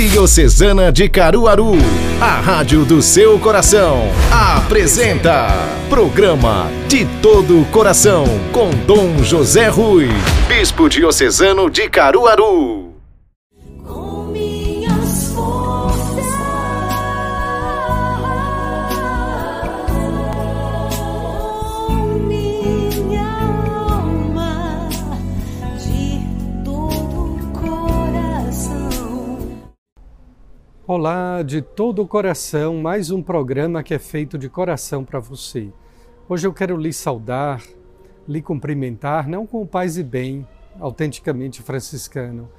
Diocesana de Caruaru, a rádio do seu coração, apresenta programa De Todo Coração com Dom José Rui, Bispo Diocesano de Caruaru. Olá, de todo o coração, mais um programa que é feito de coração para você. Hoje eu quero lhe saudar, lhe cumprimentar, não com paz e bem, autenticamente franciscano,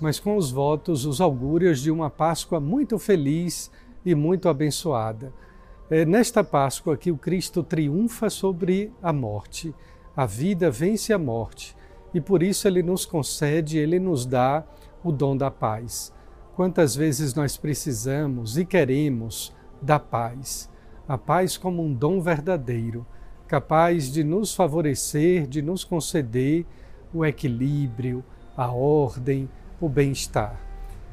mas com os votos, os augúrios de uma Páscoa muito feliz e muito abençoada. É nesta Páscoa que o Cristo triunfa sobre a morte, a vida vence a morte, e por isso ele nos concede, ele nos dá o dom da paz. Quantas vezes nós precisamos e queremos da paz, a paz como um dom verdadeiro, capaz de nos favorecer, de nos conceder o equilíbrio, a ordem, o bem-estar.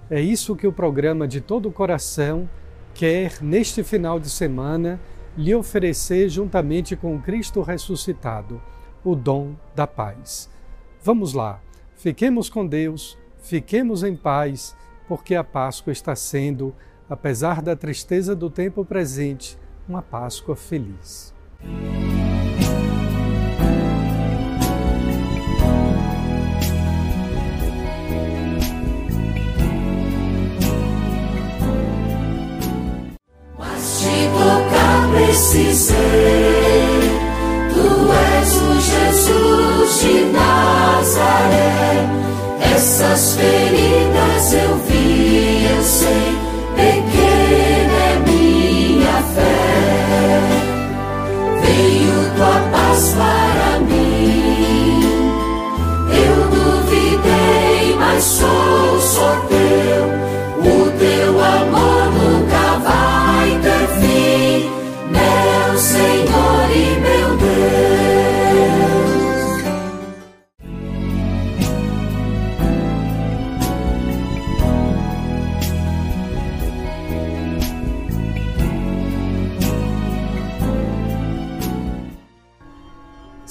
É isso que o programa de todo o coração quer, neste final de semana, lhe oferecer juntamente com Cristo ressuscitado, o dom da paz. Vamos lá, fiquemos com Deus, fiquemos em paz porque a Páscoa está sendo, apesar da tristeza do tempo presente, uma Páscoa feliz.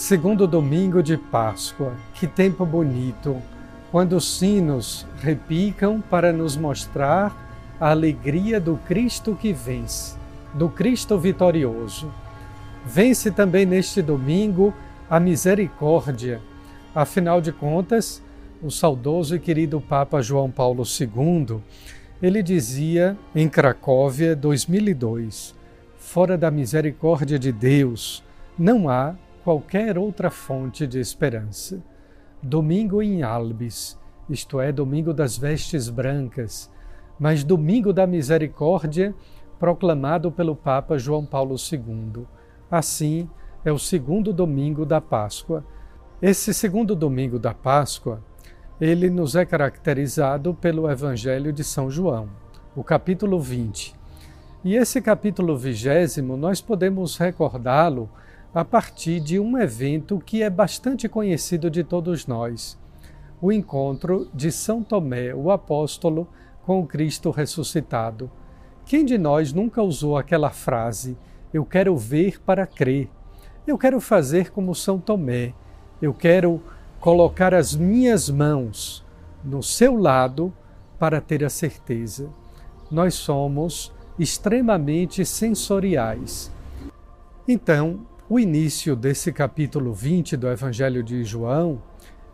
Segundo domingo de Páscoa, que tempo bonito, quando os sinos repicam para nos mostrar a alegria do Cristo que vence, do Cristo vitorioso. Vence também neste domingo a misericórdia. Afinal de contas, o saudoso e querido Papa João Paulo II, ele dizia em Cracóvia 2002: Fora da misericórdia de Deus, não há qualquer outra fonte de esperança. Domingo em Albis, isto é, domingo das vestes brancas, mas domingo da misericórdia, proclamado pelo Papa João Paulo II. Assim, é o segundo domingo da Páscoa. Esse segundo domingo da Páscoa, ele nos é caracterizado pelo Evangelho de São João, o capítulo 20. E esse capítulo vigésimo, nós podemos recordá-lo a partir de um evento que é bastante conhecido de todos nós, o encontro de São Tomé, o apóstolo, com o Cristo ressuscitado. Quem de nós nunca usou aquela frase: Eu quero ver para crer? Eu quero fazer como São Tomé. Eu quero colocar as minhas mãos no seu lado para ter a certeza. Nós somos extremamente sensoriais. Então, o início desse capítulo 20 do Evangelho de João,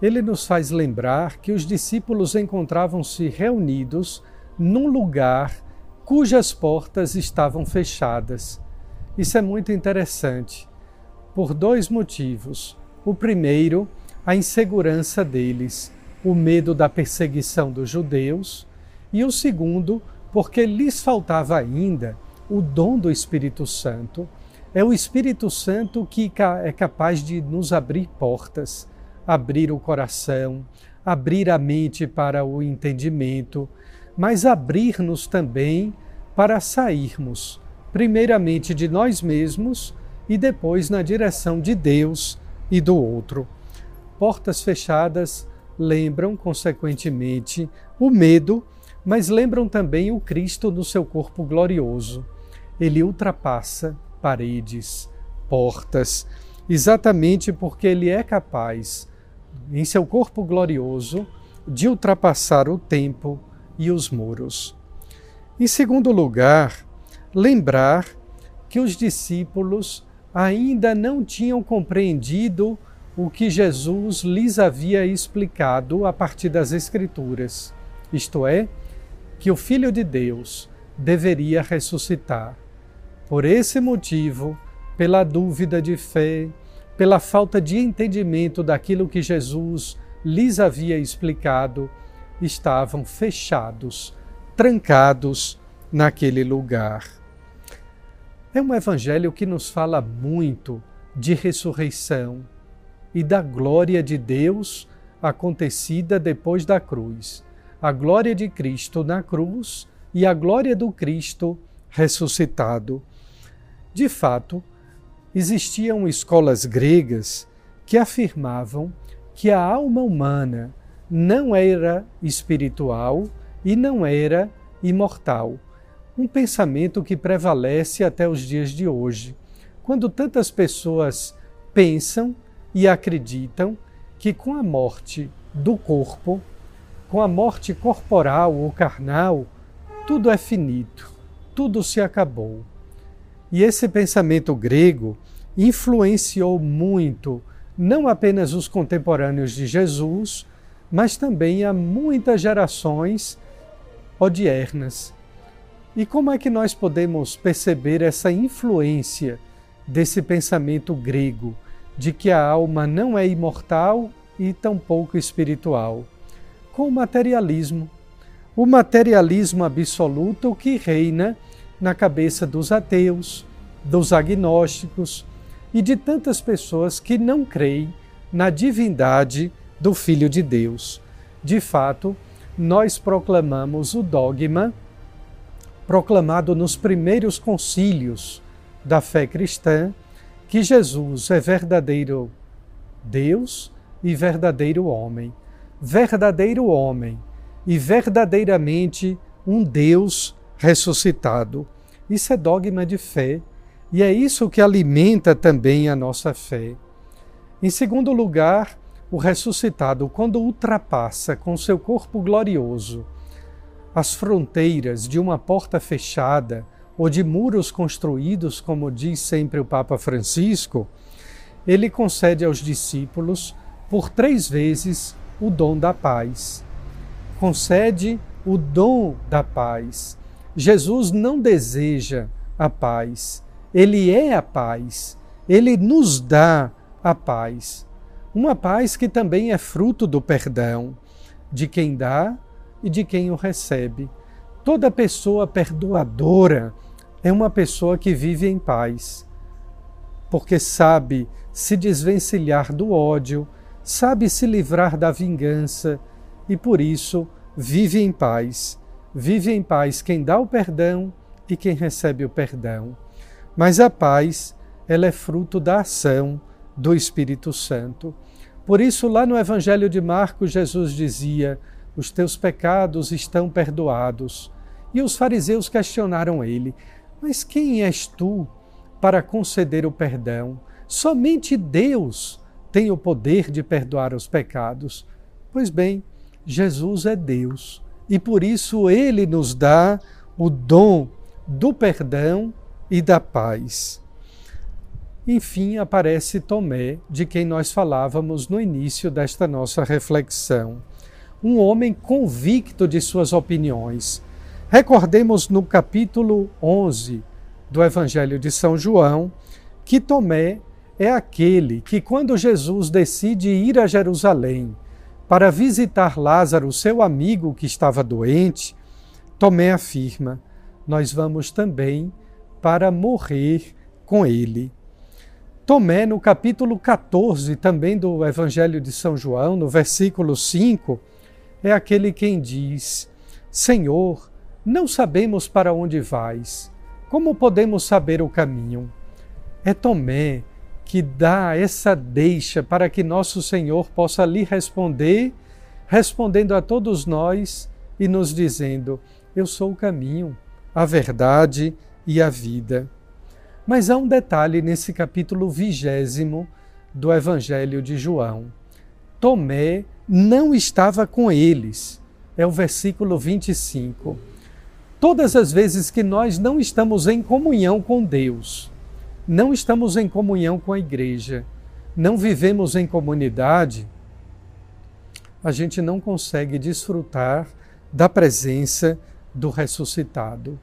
ele nos faz lembrar que os discípulos encontravam-se reunidos num lugar cujas portas estavam fechadas. Isso é muito interessante, por dois motivos. O primeiro, a insegurança deles, o medo da perseguição dos judeus, e o segundo, porque lhes faltava ainda o dom do Espírito Santo é o Espírito Santo que é capaz de nos abrir portas, abrir o coração, abrir a mente para o entendimento, mas abrir-nos também para sairmos, primeiramente de nós mesmos e depois na direção de Deus e do outro. Portas fechadas lembram, consequentemente, o medo, mas lembram também o Cristo no seu corpo glorioso. Ele ultrapassa paredes, portas, exatamente porque ele é capaz, em seu corpo glorioso, de ultrapassar o tempo e os muros. Em segundo lugar, lembrar que os discípulos ainda não tinham compreendido o que Jesus lhes havia explicado a partir das Escrituras, isto é, que o Filho de Deus deveria ressuscitar. Por esse motivo, pela dúvida de fé, pela falta de entendimento daquilo que Jesus lhes havia explicado, estavam fechados, trancados naquele lugar. É um evangelho que nos fala muito de ressurreição e da glória de Deus acontecida depois da cruz. A glória de Cristo na cruz e a glória do Cristo ressuscitado. De fato, existiam escolas gregas que afirmavam que a alma humana não era espiritual e não era imortal. Um pensamento que prevalece até os dias de hoje, quando tantas pessoas pensam e acreditam que com a morte do corpo, com a morte corporal ou carnal, tudo é finito, tudo se acabou. E esse pensamento grego influenciou muito não apenas os contemporâneos de Jesus, mas também a muitas gerações odiernas. E como é que nós podemos perceber essa influência desse pensamento grego de que a alma não é imortal e tampouco espiritual? Com o materialismo. O materialismo absoluto que reina na cabeça dos ateus, dos agnósticos e de tantas pessoas que não creem na divindade do Filho de Deus. De fato, nós proclamamos o dogma proclamado nos primeiros concílios da fé cristã que Jesus é verdadeiro Deus e verdadeiro homem. Verdadeiro homem e verdadeiramente um Deus ressuscitado. Isso é dogma de fé e é isso que alimenta também a nossa fé. Em segundo lugar, o ressuscitado, quando ultrapassa com seu corpo glorioso as fronteiras de uma porta fechada ou de muros construídos, como diz sempre o Papa Francisco, ele concede aos discípulos por três vezes o dom da paz. Concede o dom da paz. Jesus não deseja a paz, ele é a paz, ele nos dá a paz. Uma paz que também é fruto do perdão de quem dá e de quem o recebe. Toda pessoa perdoadora é uma pessoa que vive em paz, porque sabe se desvencilhar do ódio, sabe se livrar da vingança e por isso vive em paz. Vive em paz quem dá o perdão e quem recebe o perdão. Mas a paz, ela é fruto da ação do Espírito Santo. Por isso, lá no Evangelho de Marcos, Jesus dizia: Os teus pecados estão perdoados. E os fariseus questionaram ele: Mas quem és tu para conceder o perdão? Somente Deus tem o poder de perdoar os pecados. Pois bem, Jesus é Deus e por isso ele nos dá o dom do perdão e da paz. Enfim, aparece Tomé, de quem nós falávamos no início desta nossa reflexão. Um homem convicto de suas opiniões. Recordemos no capítulo 11 do Evangelho de São João que Tomé é aquele que, quando Jesus decide ir a Jerusalém para visitar Lázaro, seu amigo que estava doente, Tomé afirma: Nós vamos também para morrer com ele. Tomé, no capítulo 14, também do Evangelho de São João, no versículo 5, é aquele quem diz: Senhor, não sabemos para onde vais, como podemos saber o caminho? É Tomé que dá essa deixa para que nosso Senhor possa lhe responder, respondendo a todos nós e nos dizendo: Eu sou o caminho, a verdade e a vida. Mas há um detalhe nesse capítulo vigésimo do Evangelho de João. Tomé não estava com eles. É o versículo 25. Todas as vezes que nós não estamos em comunhão com Deus, não estamos em comunhão com a igreja, não vivemos em comunidade, a gente não consegue desfrutar da presença do ressuscitado.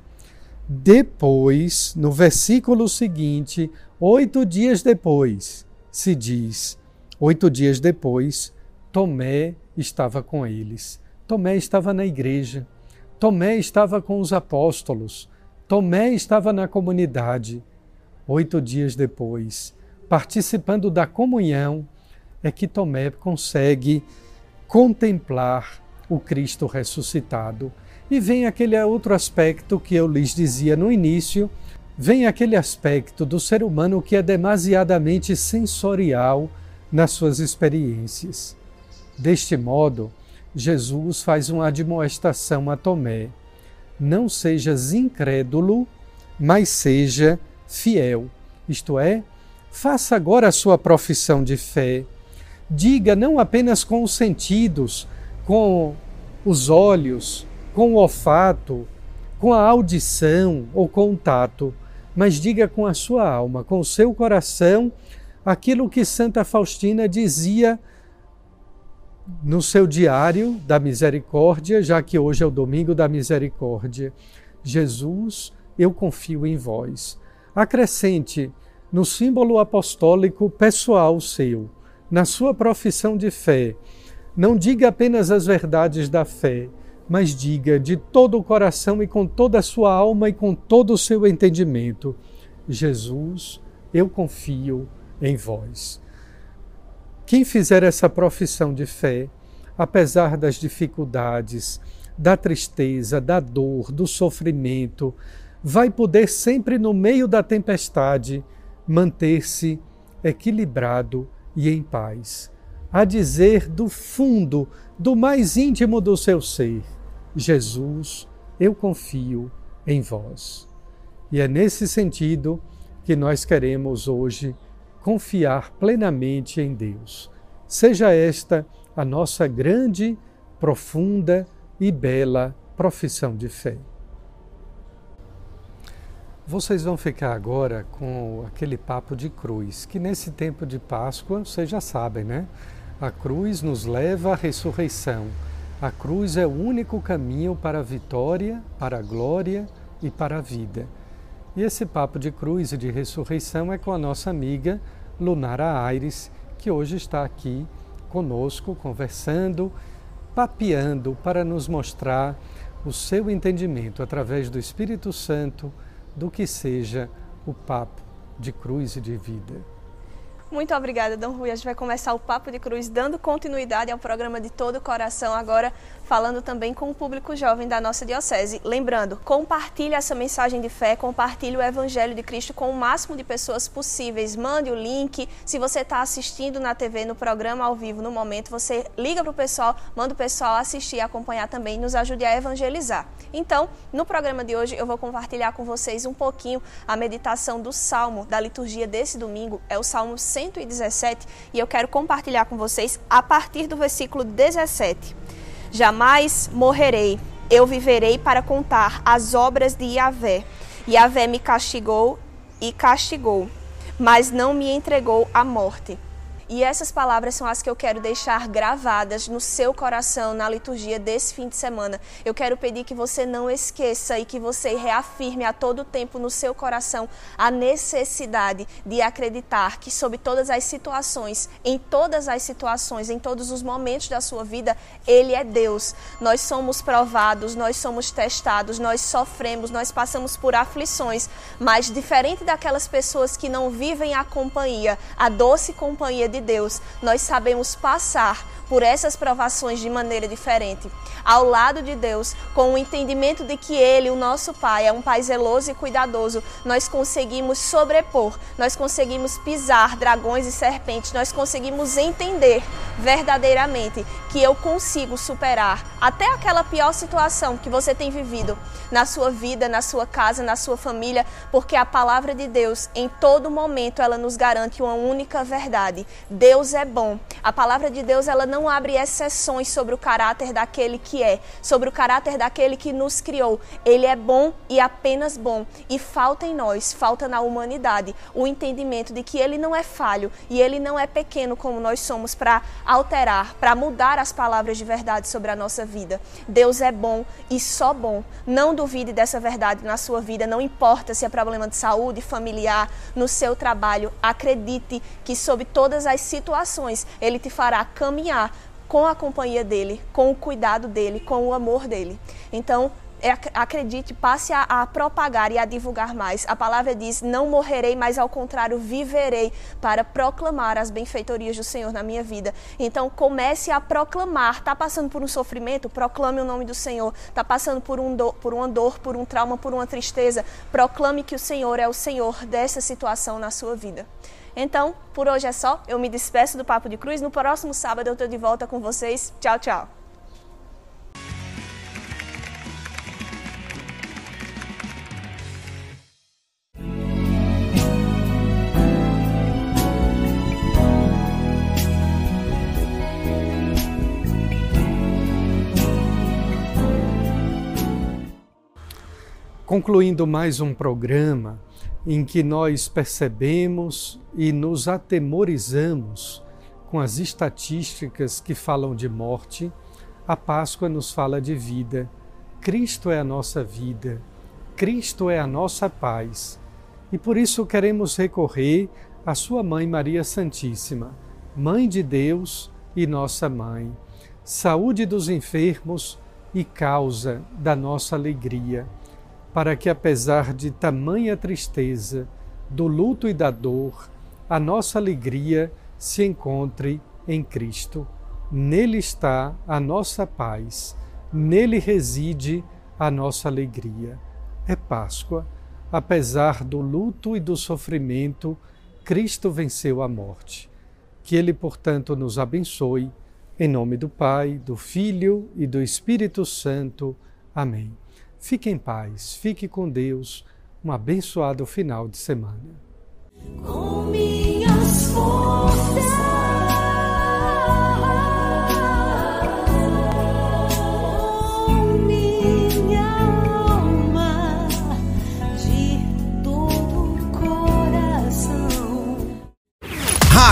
Depois, no versículo seguinte, oito dias depois, se diz: oito dias depois, Tomé estava com eles. Tomé estava na igreja. Tomé estava com os apóstolos. Tomé estava na comunidade. Oito dias depois, participando da comunhão, é que Tomé consegue contemplar o Cristo ressuscitado. E vem aquele outro aspecto que eu lhes dizia no início, vem aquele aspecto do ser humano que é demasiadamente sensorial nas suas experiências. Deste modo, Jesus faz uma admoestação a Tomé: não sejas incrédulo, mas seja fiel. Isto é, faça agora a sua profissão de fé. Diga não apenas com os sentidos, com os olhos, com o olfato, com a audição ou com o tato, mas diga com a sua alma, com o seu coração, aquilo que Santa Faustina dizia no seu diário da misericórdia, já que hoje é o domingo da misericórdia. Jesus, eu confio em vós. Acrescente no símbolo apostólico pessoal seu, na sua profissão de fé, não diga apenas as verdades da fé, mas diga de todo o coração e com toda a sua alma e com todo o seu entendimento: Jesus, eu confio em vós. Quem fizer essa profissão de fé, apesar das dificuldades, da tristeza, da dor, do sofrimento, vai poder sempre no meio da tempestade manter-se equilibrado e em paz a dizer do fundo, do mais íntimo do seu ser: Jesus, eu confio em vós. E é nesse sentido que nós queremos hoje confiar plenamente em Deus. Seja esta a nossa grande, profunda e bela profissão de fé. Vocês vão ficar agora com aquele papo de cruz, que nesse tempo de Páscoa, vocês já sabem, né? A cruz nos leva à ressurreição. A cruz é o único caminho para a vitória, para a glória e para a vida. E esse papo de cruz e de ressurreição é com a nossa amiga Lunara Aires, que hoje está aqui conosco, conversando, papeando para nos mostrar o seu entendimento através do Espírito Santo do que seja o papo de cruz e de vida. Muito obrigada, Dom Rui. A gente vai começar o Papo de Cruz dando continuidade ao programa de todo o coração, agora falando também com o público jovem da nossa diocese. Lembrando, compartilhe essa mensagem de fé, compartilhe o Evangelho de Cristo com o máximo de pessoas possíveis. Mande o link. Se você está assistindo na TV, no programa ao vivo, no momento, você liga para o pessoal, manda o pessoal assistir, acompanhar também nos ajude a evangelizar. Então, no programa de hoje, eu vou compartilhar com vocês um pouquinho a meditação do Salmo da liturgia desse domingo. É o Salmo 117 e eu quero compartilhar com vocês a partir do versículo 17. Jamais morrerei, eu viverei para contar as obras de Yahvé. Yahvé me castigou e castigou, mas não me entregou à morte. E essas palavras são as que eu quero deixar gravadas no seu coração na liturgia desse fim de semana. Eu quero pedir que você não esqueça e que você reafirme a todo tempo no seu coração a necessidade de acreditar que, sob todas as situações, em todas as situações, em todos os momentos da sua vida, Ele é Deus. Nós somos provados, nós somos testados, nós sofremos, nós passamos por aflições, mas diferente daquelas pessoas que não vivem a companhia, a doce companhia de de Deus, nós sabemos passar por essas provações de maneira diferente. Ao lado de Deus, com o entendimento de que Ele, o nosso Pai, é um Pai zeloso e cuidadoso, nós conseguimos sobrepor, nós conseguimos pisar dragões e serpentes, nós conseguimos entender verdadeiramente que eu consigo superar até aquela pior situação que você tem vivido na sua vida, na sua casa, na sua família, porque a palavra de Deus, em todo momento, ela nos garante uma única verdade. Deus é bom. A palavra de Deus, ela não abre exceções sobre o caráter daquele que é, sobre o caráter daquele que nos criou. Ele é bom e apenas bom. E falta em nós, falta na humanidade, o entendimento de que ele não é falho e ele não é pequeno como nós somos para alterar, para mudar as palavras de verdade sobre a nossa vida. Deus é bom e só bom. Não duvide dessa verdade na sua vida, não importa se é problema de saúde, familiar, no seu trabalho. Acredite que, sob todas as situações, Ele te fará caminhar com a companhia dele, com o cuidado dele, com o amor dele. Então, acredite, passe a, a, propagar e a divulgar mais. A palavra diz: Não morrerei, mas ao contrário, viverei para proclamar as benfeitorias do Senhor na minha vida. Então, comece a proclamar. Está passando por um sofrimento? Proclame o nome do Senhor. Está passando por, um do, por uma dor, por um trauma, por uma tristeza? Proclame que o Senhor é o Senhor dessa situação na sua vida. Então, por hoje é só. Eu me despeço do Papo de Cruz. No próximo sábado eu estou de volta com vocês. Tchau, tchau. Concluindo mais um programa em que nós percebemos e nos atemorizamos com as estatísticas que falam de morte, a Páscoa nos fala de vida. Cristo é a nossa vida, Cristo é a nossa paz. E por isso queremos recorrer à Sua Mãe Maria Santíssima, Mãe de Deus e nossa Mãe, saúde dos enfermos e causa da nossa alegria para que, apesar de tamanha tristeza, do luto e da dor, a nossa alegria se encontre em Cristo. Nele está a nossa paz, nele reside a nossa alegria. É Páscoa. Apesar do luto e do sofrimento, Cristo venceu a morte. Que Ele, portanto, nos abençoe. Em nome do Pai, do Filho e do Espírito Santo. Amém. Fique em paz, fique com Deus. Um abençoado final de semana.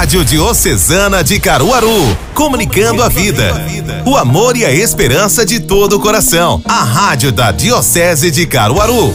Rádio Diocesana de Caruaru, comunicando a vida, o amor e a esperança de todo o coração. A Rádio da Diocese de Caruaru.